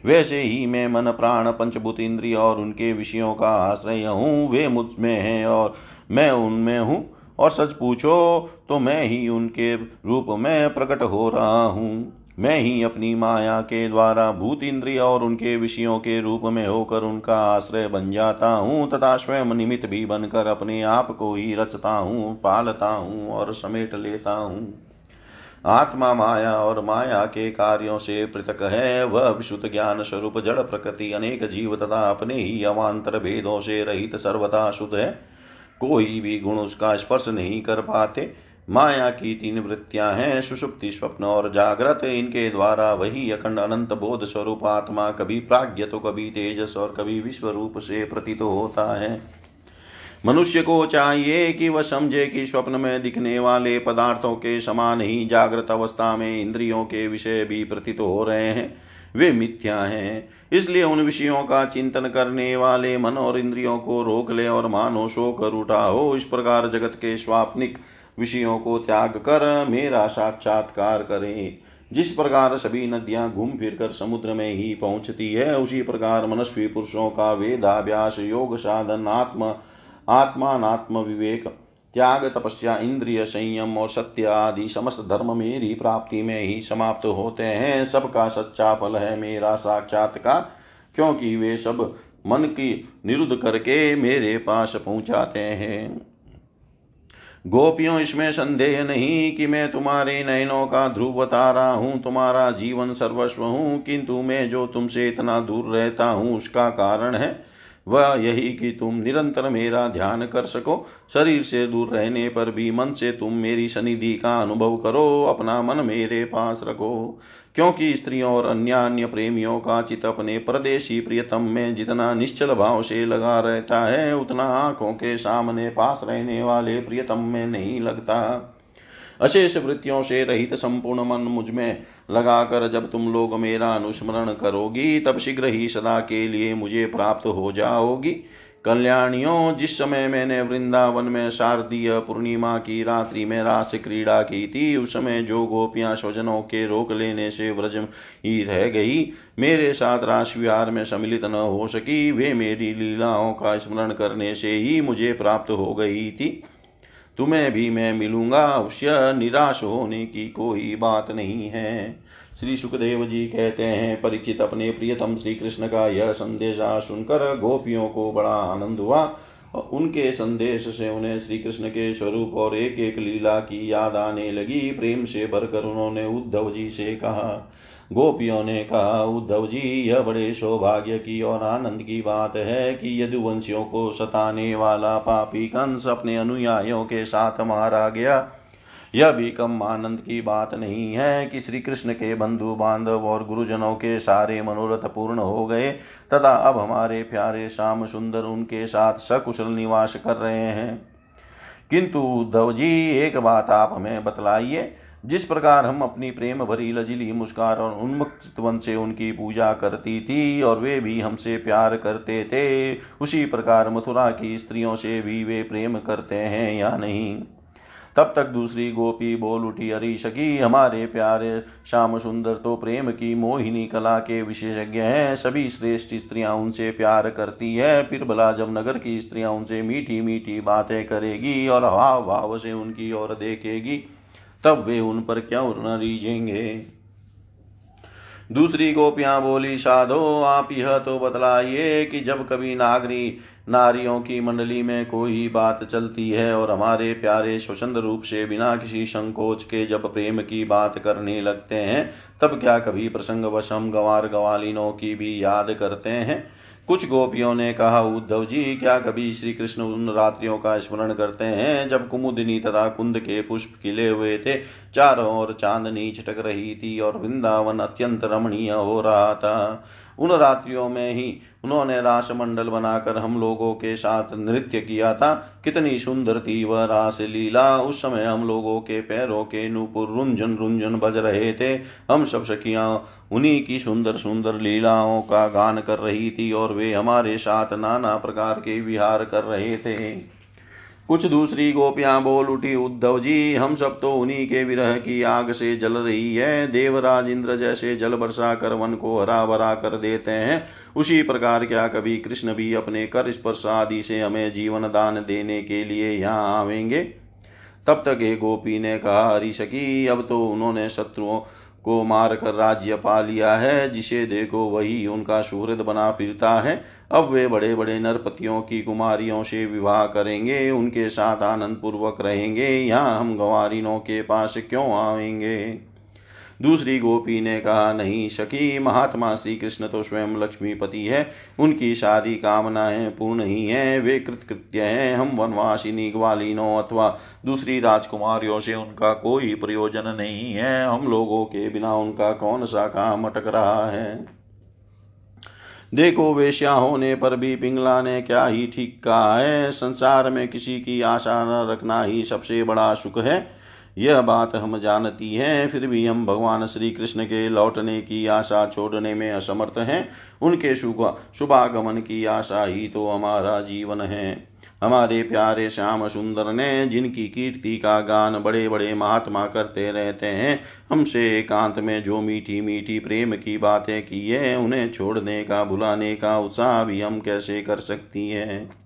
वैसे ही मैं मन, प्राण, पंचभूत इंद्रिय और उनके विषयों का आश्रय हूँ। वे मुझमें हैं और मैं उनमें हूँ। और सच पूछो तो मैं ही उनके रूप में प्रकट हो रहा हूँ। मैं ही अपनी माया के द्वारा भूत इंद्रिय और उनके विषयों के रूप में होकर उनका आश्रय बन जाता हूँ, तथा स्वयं निमित्त भी बनकर अपने आप को ही रचता हूँ, पालता हूँ और समेट लेता हूँ। आत्मा माया और माया के कार्यों से पृथक है, वह विशुद्ध ज्ञान स्वरूप जड़ प्रकृति अनेक जीव तथा अपने ही अवान्तर भेदों से रहित सर्वथा शुद्ध है। कोई भी गुण उसका स्पर्श नहीं कर पाते माया की तीन वृत्तियाँ हैं, सुषुप्ति, स्वप्न और जागृत। इनके द्वारा वही अखंड अनंत बोध स्वरूप आत्मा कभी प्राग्ञ तो कभी तेजस और कभी विश्व रूप से प्रतीत होता है। मनुष्य को चाहिए कि वह समझे कि स्वप्न में दिखने वाले पदार्थों के समान ही जागृत अवस्था में इंद्रियों के विषय भी प्रतीत हो रहे हैं। वे मिथ्या हैं, इसलिए उन विषयों का चिंतन करने वाले मन और इंद्रियों को रोक ले और मानो सो उठा हो। इस प्रकार जगत के स्वाप्निक विषयों को त्याग कर मेरा साक्षात्कार करें। जिस प्रकार सभी नदियाँ घूम फिर कर समुद्र में ही पहुँचती है, उसी प्रकार मनस्वी पुरुषों का वेदाभ्यास, योग साधन, आत्म आत्मात्म विवेक, त्याग, तपस्या, इंद्रिय संयम और सत्य आदि समस्त धर्म मेरी प्राप्ति में ही समाप्त होते हैं। सबका सच्चा फल है मेरा साक्षात्कार, क्योंकि वे सब मन की निरुद्ध करके मेरे पास पहुंचाते हैं। गोपियों, इसमें संदेह नहीं कि मैं तुम्हारे नयनों का ध्रुव तारा हूँ, तुम्हारा जीवन सर्वस्व हूँ, किंतु मैं जो तुमसे इतना दूर रहता हूँ, उसका कारण है वह यही कि तुम निरंतर मेरा ध्यान कर सको। शरीर से दूर रहने पर भी मन से तुम मेरी सनिधि का अनुभव करो, अपना मन मेरे पास रखो। क्योंकि स्त्रियों और अन्य अन्य प्रेमियों का चित अपने परदेशी प्रियतम में जितना निश्चल भाव से लगा रहता है, उतना आँखों के सामने पास रहने वाले प्रियतम में नहीं लगता। अशेष वृत्तियों से रहित संपूर्ण मन मुझमें लगाकर जब तुम लोग मेरा अनुस्मरण करोगी, तब शीघ्र ही सदा के लिए मुझे प्राप्त हो जाओगी। कल्याणियों, जिस समय मैंने वृंदावन में शारदीय पूर्णिमा की रात्रि में रास क्रीड़ा की थी, उस समय जो गोपियाँ स्वजनों के रोक लेने से व्रज ही रह गई, मेरे साथ रास विहार में सम्मिलित न हो सकी, वे मेरी लीलाओं का स्मरण करने से ही मुझे प्राप्त हो गई थी। तुम्हें भी मैं मिलूँगा, अवश्य निराश होने की कोई बात नहीं है। श्री सुखदेव जी कहते हैं, परिचित अपने प्रियतम श्री कृष्ण का यह संदेशा सुनकर गोपियों को बड़ा आनंद हुआ। उनके संदेश से उन्हें श्री कृष्ण के स्वरूप और एक एक लीला की याद आने लगी। प्रेम से भरकर उन्होंने उद्धव जी से कहा। गोपियों ने कहा, उद्धव जी, यह बड़े सौभाग्य की और आनंद की बात है कि यदुवंशियों को सताने वाला पापी कंस अपने अनुयायियों के साथ मारा गया। यह भी कम आनंद की बात नहीं है कि श्री कृष्ण के बंधु बांधव और गुरुजनों के सारे मनोरथ पूर्ण हो गए, तथा अब हमारे प्यारे श्याम सुंदर उनके साथ सकुशल निवास कर रहे हैं। किंतु उद्धव जी, एक बात आप हमें बतलाइए, जिस प्रकार हम अपनी प्रेम भरी लजिली मुस्कार और उन्मुक्त से उनकी पूजा करती थी और वे भी हमसे प्यार करते थे, उसी प्रकार मथुरा की स्त्रियों से भी वे प्रेम करते हैं या नहीं? तब तक दूसरी गोपी बोल उठी, अरी सखी हमारे प्यारे श्याम सुंदर तो प्रेम की मोहिनी कला के विशेषज्ञ हैं। सभी श्रेष्ठ स्त्रियाँ उनसे प्यार करती है। फिर भला जब नगर की स्त्रियाँ उनसे मीठी मीठी बातें करेगी और हाव भाव से उनकी ओर देखेगी। तब वे उन पर क्यों रीझेंगे दूसरी गोपियाँ बोली, साधो, आप यह तो बतलाइए कि जब कभी नागरी, नारियों की मंडली में कोई बात चलती है और हमारे प्यारे स्वचंद रूप से बिना किसी संकोच के जब प्रेम की बात करने लगते हैं, तब क्या कभी प्रसंग वशम गवार गवालिनों की भी याद करते हैं? कुछ गोपियों ने कहा, उद्धव जी, क्या कभी श्री कृष्ण उन रात्रियों का स्मरण करते हैं जब कुमुदिनी तथा कुंद के पुष्प खिले हुए थे? चारों ओर चांदनी छिटक रही थी और वृंदावन अत्यंत रमणीय हो रहा था। उन रात्रियों में ही उन्होंने रास मंडल बनाकर हम लोगों के साथ नृत्य किया था। कितनी सुंदर थी वह रास लीला उस समय हम लोगों के पैरों के नूपुर रुंझन रुंझन बज रहे थे। हम सब सखियाँ उन्हीं की सुंदर सुंदर लीलाओं का गान कर रही थी और वे हमारे साथ नाना प्रकार के विहार कर रहे थे। कुछ दूसरी गोपियाँ बोल उठी, उद्धव जी, हम सब तो उन्हीं के विरह की आग से जल रही है। देवराज इंद्र जैसे जल बरसा कर वन को हरा भरा कर देते हैं। उसी प्रकार क्या कभी कृष्ण भी अपने कर स्पर्श आदि से हमें जीवन दान देने के लिए यहाँ आवेंगे? तब तक एक गोपी ने कहा, हरी सकी अब तो उन्होंने शत्रुओं को मारकर राज्य पा लिया है, जिसे देखो वही उनका सुहृद बना फिरता है। अब वे बड़े बड़े नरपतियों की कुमारियों से विवाह करेंगे, उनके साथ आनंद पूर्वक रहेंगे। यहाँ हम गंवारिनों के पास क्यों आएँगे? दूसरी गोपी ने कहा, नहीं, सखी, महात्मा श्री कृष्ण तो स्वयं लक्ष्मीपति है। उनकी सारी कामनाएँ पूर्ण ही हैं, वे कृतकृत्य हैं। हम वनवासिनी ग्वालिनों अथवा दूसरी राजकुमारियों से उनका कोई प्रयोजन नहीं है। हम लोगों के बिना उनका कौन सा काम अटक रहा है? देखो वेश्या होने पर भी पिंगला ने क्या ही ठीक कहा है। संसार में किसी की आशा न रखना ही सबसे बड़ा सुख है। यह बात हम जानती हैं, फिर भी हम भगवान श्री कृष्ण के लौटने की आशा छोड़ने में असमर्थ हैं। उनके शुभ शुभागमन की आशा ही तो हमारा जीवन है। हमारे प्यारे श्याम सुंदर ने जिनकी कीर्ति का गान बड़े बड़े महात्मा करते रहते हैं, हमसे एकांत में जो मीठी मीठी प्रेम की बातें की है, उन्हें छोड़ने का भुलाने का उत्साह भी हम कैसे कर सकती हैं?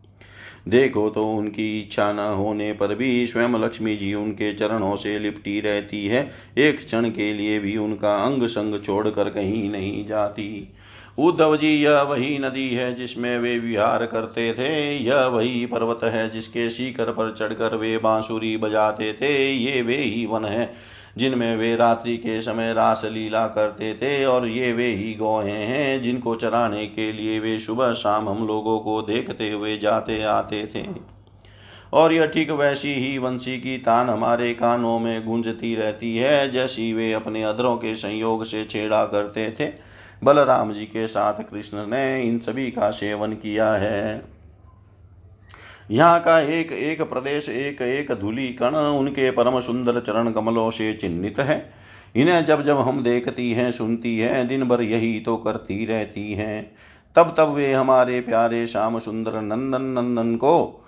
देखो तो उनकी इच्छा न होने पर भी स्वयं लक्ष्मी जी उनके चरणों से लिपटी रहती है। एक क्षण के लिए भी उनका अंग संग छोड़कर कहीं नहीं जाती। उद्धव जी, यह वही नदी है जिसमें वे विहार करते थे। यह वही पर्वत है जिसके शिखर पर चढ़कर वे बांसुरी बजाते थे। ये वे ही वन है। जिनमें वे रात्रि के समय रास लीला करते थे और ये वे ही गौहे हैं, जिनको चराने के लिए वे सुबह शाम हम लोगों को देखते हुए जाते आते थे। और यह ठीक वैसी ही वंशी की तान हमारे कानों में गूंजती रहती है, जैसी वे अपने अधरों के संयोग से छेड़ा करते थे। बलराम जी के साथ कृष्ण ने इन सभी का सेवन किया है। यहाँ का एक एक प्रदेश, एक एक धूली कण उनके परम सुंदर चरण कमलों से चिन्हित है। इन्हें जब जब हम देखती हैं, सुनती हैं, दिन भर यही तो करती रहती हैं। तब तब वे हमारे प्यारे श्याम सुंदर नंदन नंदन को,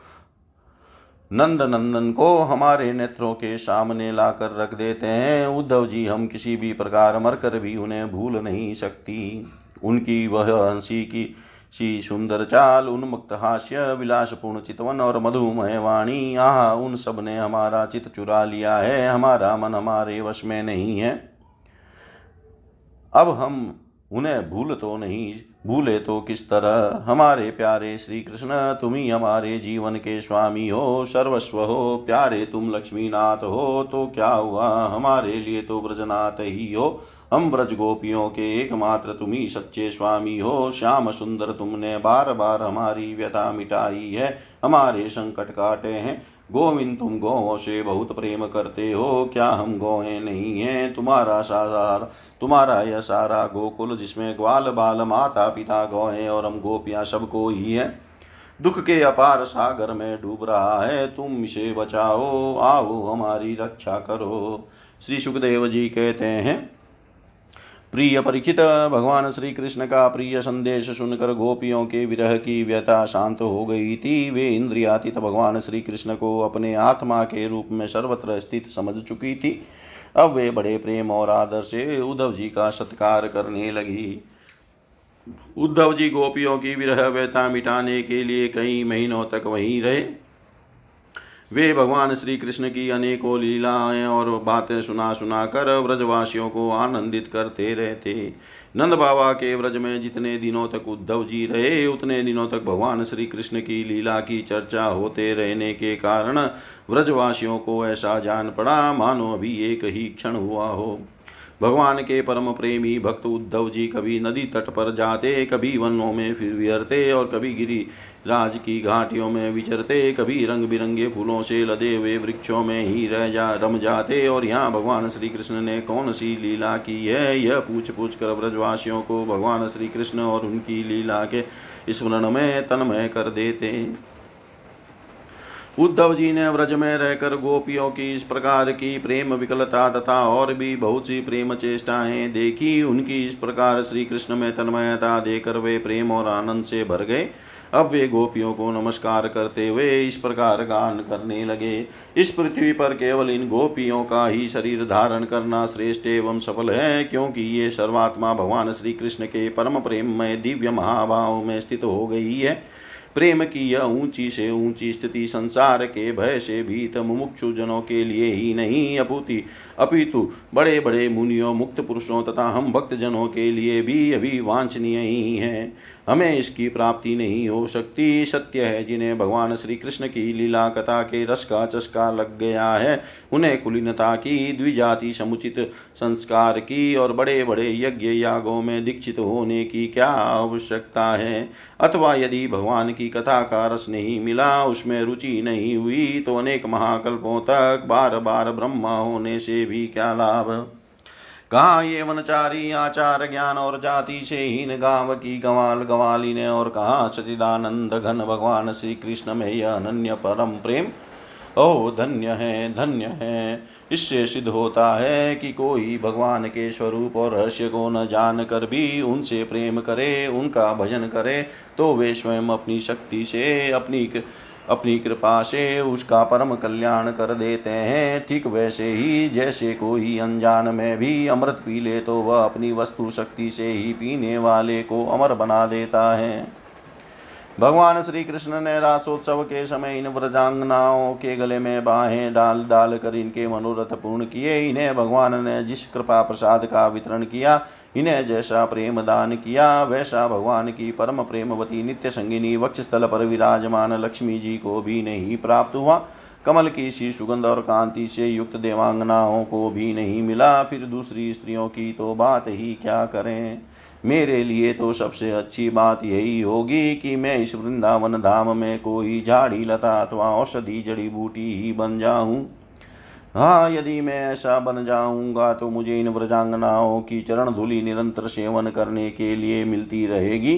नंद नंदन को हमारे नेत्रों के सामने लाकर रख देते हैं। उद्धव जी, हम किसी भी प्रकार मरकर भी उन्हें भूल नहीं सकती। उनकी वह हँसी की सी सुंदर चाल उन्मुक्त हास्य, विलासपूर्ण चितवन और मधुमय वाणी। आह, उन सबने हमारा चित चुरा लिया है, हमारा मन हमारे वश में नहीं है। अब हम उन्हें भूल तो नहीं भूले तो किस तरह? हमारे प्यारे श्री कृष्ण तुम ही हमारे जीवन के स्वामी हो, सर्वस्व हो, प्यारे तुम लक्ष्मीनाथ हो तो क्या हुआ? हमारे लिए तो ब्रजनाथ ही हो। हम ब्रज गोपियों के एकमात्र तुम ही सच्चे स्वामी हो। श्याम सुंदर तुमने बार बार हमारी व्यथा मिटाई है। हमारे संकट काटे हैं। गोविंद, तुम गौों से बहुत प्रेम करते हो। क्या हम गौएँ नहीं हैं? तुम्हारा सारा तुम्हारा यह सारा गोकुल जिसमें ग्वाल बाल माता पिता गौएँ और हम गोपियाँ सबको ही है। दुख के अपार सागर में डूब रहा है, तुम इसे बचाओ, आओ, हमारी रक्षा करो। श्री सुखदेव जी कहते हैं, प्रिय परीक्षित भगवान श्री कृष्ण का प्रिय संदेश सुनकर गोपियों के विरह की व्यथा शांत हो गई थी। वे इंद्रियातीत भगवान श्री कृष्ण को अपने आत्मा के रूप में सर्वत्र स्थित समझ चुकी थी। अब वे बड़े प्रेम और आदर से उद्धव जी का सत्कार करने लगी। उद्धव जी गोपियों की विरह व्यथा मिटाने के लिए कई महीनों तक वहीं रहे। वे भगवान श्री कृष्ण की अनेकों लीलाएँ और बातें सुना सुना कर व्रजवासियों को आनंदित करते रहते। नंद बाबा के व्रज में जितने दिनों तक उद्धव जी रहे, उतने दिनों तक भगवान श्री कृष्ण की लीला की चर्चा होते रहने के कारण व्रजवासियों को ऐसा जान पड़ा, मानो अभी एक ही क्षण हुआ हो। भगवान के परम प्रेमी भक्त उद्धव जी कभी नदी तट पर जाते, कभी वनों में फिर विहरते और कभी गिरी राज की घाटियों में विचरते, कभी रंग बिरंगे फूलों से लदे हुए वृक्षों में ही रह जा, रम जाते और यहाँ भगवान श्री कृष्ण ने कौन सी लीला की है? यह पूछ पूछ कर ब्रजवासियों को भगवान श्री कृष्ण और उनकी लीला के स्मरण में तन्मय कर देते। उद्धव जी ने व्रज में रहकर गोपियों की इस प्रकार की प्रेम विकलता तथा और भी बहुत सी प्रेम चेष्टाएँ देखी। उनकी इस प्रकार श्री कृष्ण में तन्मयता देकर वे प्रेम और आनंद से भर गए। अब वे गोपियों को नमस्कार करते हुए इस प्रकार गान करने लगे। इस पृथ्वी पर केवल इन गोपियों का ही शरीर धारण करना श्रेष्ठ एवं सफल है, क्योंकि ये सर्वात्मा भगवान श्री कृष्ण के परम प्रेम में दिव्य महाभाव में स्थित हो गई है। प्रेम की यह ऊँची से ऊँची स्थिति संसार के भय से भीत मुमुक्षु जनों के लिए ही नहीं अपूति। अपितु बड़े बड़े मुनियों, मुक्त पुरुषों तथा हम भक्त जनों के लिए भी अभी वांछनीय ही है। हमें इसकी प्राप्ति नहीं हो सकती। सत्य है जिन्हें भगवान श्री कृष्ण की लीला कथा के रस का चस्का लग गया है। उन्हें कुलीनता की, द्विजाति समुचित संस्कार की और बड़े बड़े यज्ञ यागों में दीक्षित होने की क्या आवश्यकता है? अथवा यदि भगवान की कथा का रस नहीं मिला, उसमें रुचि नहीं हुई तो अनेक महाकल्पों तक बार बार ब्रह्मा होने से भी क्या लाभ? कहा ये वनचारी, आचार ज्ञान और जाति से हीन गाँव की गवाल गवाली ने और कहा सचिदानंद घन भगवान श्री कृष्ण में यह अनन्य परम प्रेम? ओ, धन्य है धन्य है। इससे सिद्ध होता है कि कोई भगवान के स्वरूप और रहस्य को न जान कर भी उनसे प्रेम करे, उनका भजन करे तो वे स्वयं अपनी शक्ति से अपनी अपनी कृपा से उसका परम कल्याण कर देते हैं। ठीक वैसे ही, जैसे कोई अनजान में भी अमृत पी ले तो वह अपनी वस्तु शक्ति से ही पीने वाले को अमर बना देता है। भगवान श्री कृष्ण ने रासोत्सव के समय इन व्रजांगनाओं के गले में बाहें डाल डाल कर इनके मनोरथ पूर्ण किए। इन्हें भगवान ने जिस कृपा प्रसाद का वितरण किया, इन्हें जैसा प्रेम दान किया, वैसा भगवान की परम प्रेमवती नित्य संगिनी वक्ष स्थल पर विराजमान लक्ष्मी जी को भी नहीं प्राप्त हुआ। कमल की सी सुगंध और कांति से युक्त देवांगनाओं को भी नहीं मिला। फिर दूसरी स्त्रियों की तो बात ही क्या करें? मेरे लिए तो सबसे अच्छी बात यही होगी कि मैं इस वृंदावन धाम में कोई झाड़ी, लता अथवा औषधि, जड़ी बूटी ही बन जाऊँ। हाँ यदि मैं ऐसा बन जाऊँगा तो मुझे इन व्रजांगनाओं की चरण धूलि निरंतर सेवन करने के लिए मिलती रहेगी।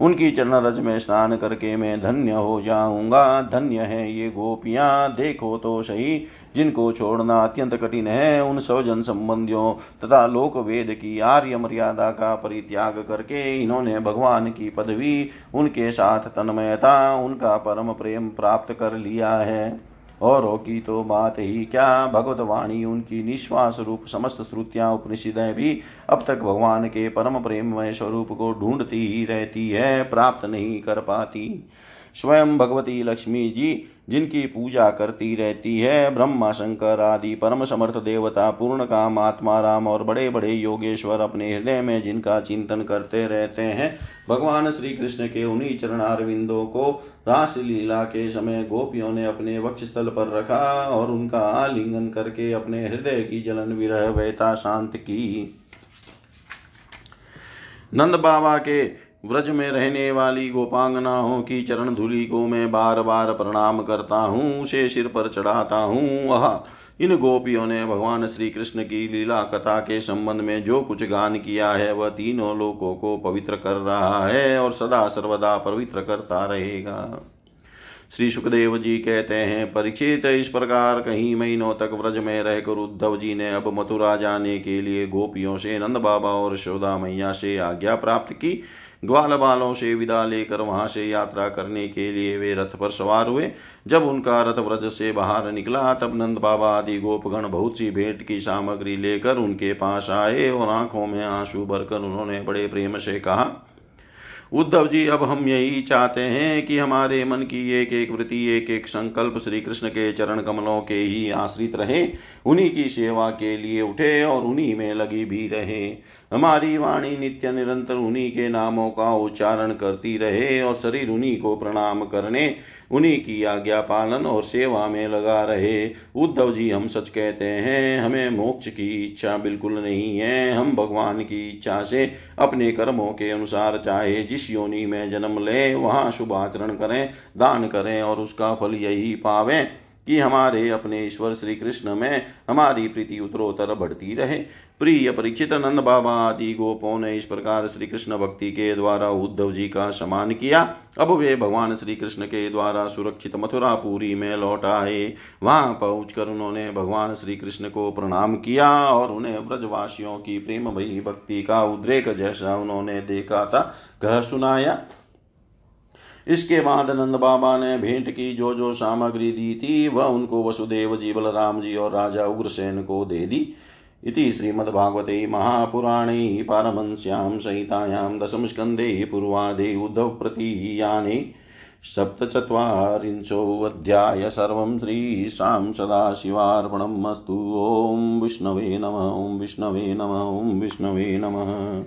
उनकी चरण रज में स्नान करके मैं धन्य हो जाऊँगा। धन्य है ये गोपियाँ। देखो तो सही, जिनको छोड़ना अत्यंत कठिन है, उन स्वजन संबंधियों तथा लोक वेद की आर्य मर्यादा का परित्याग करके इन्होंने भगवान की पदवी, उनके साथ तन्मयता, उनका परम प्रेम प्राप्त कर लिया है। औरों की तो बात ही। क्या भगवत वाणी, उनकी निश्वास रूप, समस्त श्रुतियाँ, उपनिषद भी अब तक भगवान के परम प्रेममय स्वरूप को ढूंढती ही रहती है, प्राप्त नहीं कर पाती। स्वयं भगवती लक्ष्मी जी जिनकी पूजा करती रहती है, ब्रह्मा, शंकर आदि परम समर्थ देवता, पूर्ण काम आत्मा, राम और बड़े बड़े योगेश्वर अपने हृदय में जिनका चिंतन करते रहते हैं, भगवान श्री कृष्ण के उन्हीं चरणारविंदों को रास लीला के समय गोपियों ने अपने वक्ष स्थल पर रखा और उनका आलिंगन करके अपने हृदय की जलन विरह वैता शांत की। नंद बाबा के व्रज में रहने वाली गोपांगनाओं की चरण धूलि को मैं बार बार प्रणाम करता हूँ, उसे सिर पर चढ़ाता हूँ। वह इन गोपियों ने भगवान श्री कृष्ण की लीला कथा के संबंध में जो कुछ गान किया है, वह तीनों लोकों को पवित्र कर रहा है और सदा सर्वदा पवित्र करता रहेगा। श्री सुखदेव जी कहते हैं, परीक्षित, इस प्रकार कहीं महीनों तक व्रज में रहकर उद्धव जी ने अब मथुरा जाने के लिए गोपियों से नंद बाबा और शोदा मैया से आज्ञा प्राप्त की। ग्वाल बालों से विदा लेकर वहाँ से यात्रा करने के लिए वे रथ पर सवार हुए। जब उनका रथ व्रज से बाहर निकला, तब नंद बाबा आदि गोपगण बहुत सी भेंट की सामग्री लेकर उनके पास आए और आँखों में आँसू भरकर उन्होंने बड़े प्रेम से कहा, उद्धव जी, अब हम यही चाहते हैं कि हमारे मन की एक एक वृत्ति एक एक संकल्प श्री कृष्ण के चरण कमलों के ही आश्रित रहे। उन्हीं की सेवा के लिए उठे और उन्हीं में लगी भी रहे। हमारी वाणी नित्य निरंतर उन्हीं के नामों का उच्चारण करती रहे और शरीर उन्हीं को प्रणाम करने, उन्हीं की आज्ञा पालन और सेवा में लगा रहे। उद्धव जी, हम सच कहते हैं, हमें मोक्ष की इच्छा बिल्कुल नहीं है। हम भगवान की इच्छा से अपने कर्मों के अनुसार चाहे, जिस योनि में जन्म ले, वहाँ शुभ आचरण करें, दान करें और उसका फल यही पावें कि हमारे अपने ईश्वर श्री कृष्ण में हमारी प्रीति उत्तरोत्तर बढ़ती रहे। प्रिय परीक्षित नंद बाबा आदि गोपों ने इस प्रकार श्री कृष्ण भक्ति के द्वारा उद्धव जी का सम्मान किया। अब वे भगवान श्री कृष्ण के द्वारा सुरक्षित मथुरापुरी में लौट आए। वहाँ पहुंचकर उन्होंने भगवान श्री कृष्ण को प्रणाम किया और उन्हें ब्रजवासियों की प्रेम भई भक्ति का उद्रेक जैसा उन्होंने देखा था, कह सुनाया। इसके बाद नंद बाबा ने भेंट की जो जो सामग्री दी थी, वह उनको वसुदेव जी, बलराम जी और राजा उग्रसेन को दे दी। इति श्रीमद्भागवते महापुराणे पारमंस्यां संहितायां दशमस्कन्धे पूर्वादे उद्धवप्रतीयाने सप्तचत्वारिंशोऽध्याय सर्वं श्रीशां सदाशिवार्पणम् अस्तु। ॐ विष्णवे नम, ॐ विष्णवे नम, ॐ विष्णवे नमः।